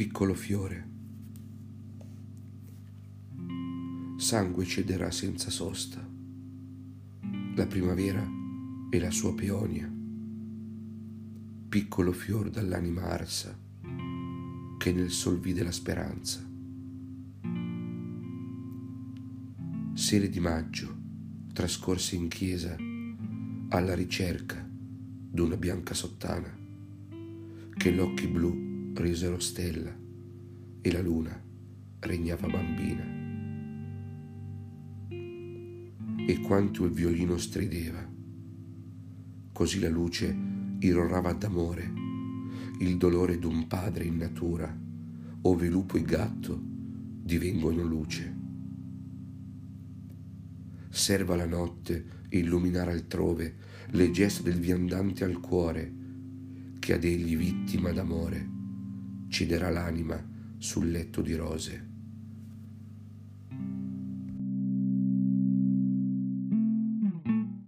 piccolo fiore. Sangue cederà senza sosta. La primavera e la sua peonia. Piccolo fior dall'anima arsa che nel sol vide la speranza. Sere di maggio trascorse in chiesa alla ricerca d'una bianca sottana che l'occhi blu resero stella e la luna regnava bambina. E quanto il violino strideva, così la luce irrorava d'amore, il dolore d'un padre in natura, ove lupo e gatto divengono luce. Serva la notte illuminare altrove le gesta del viandante al cuore, che ad egli vittima d'amore cederà l'anima sul letto di rose.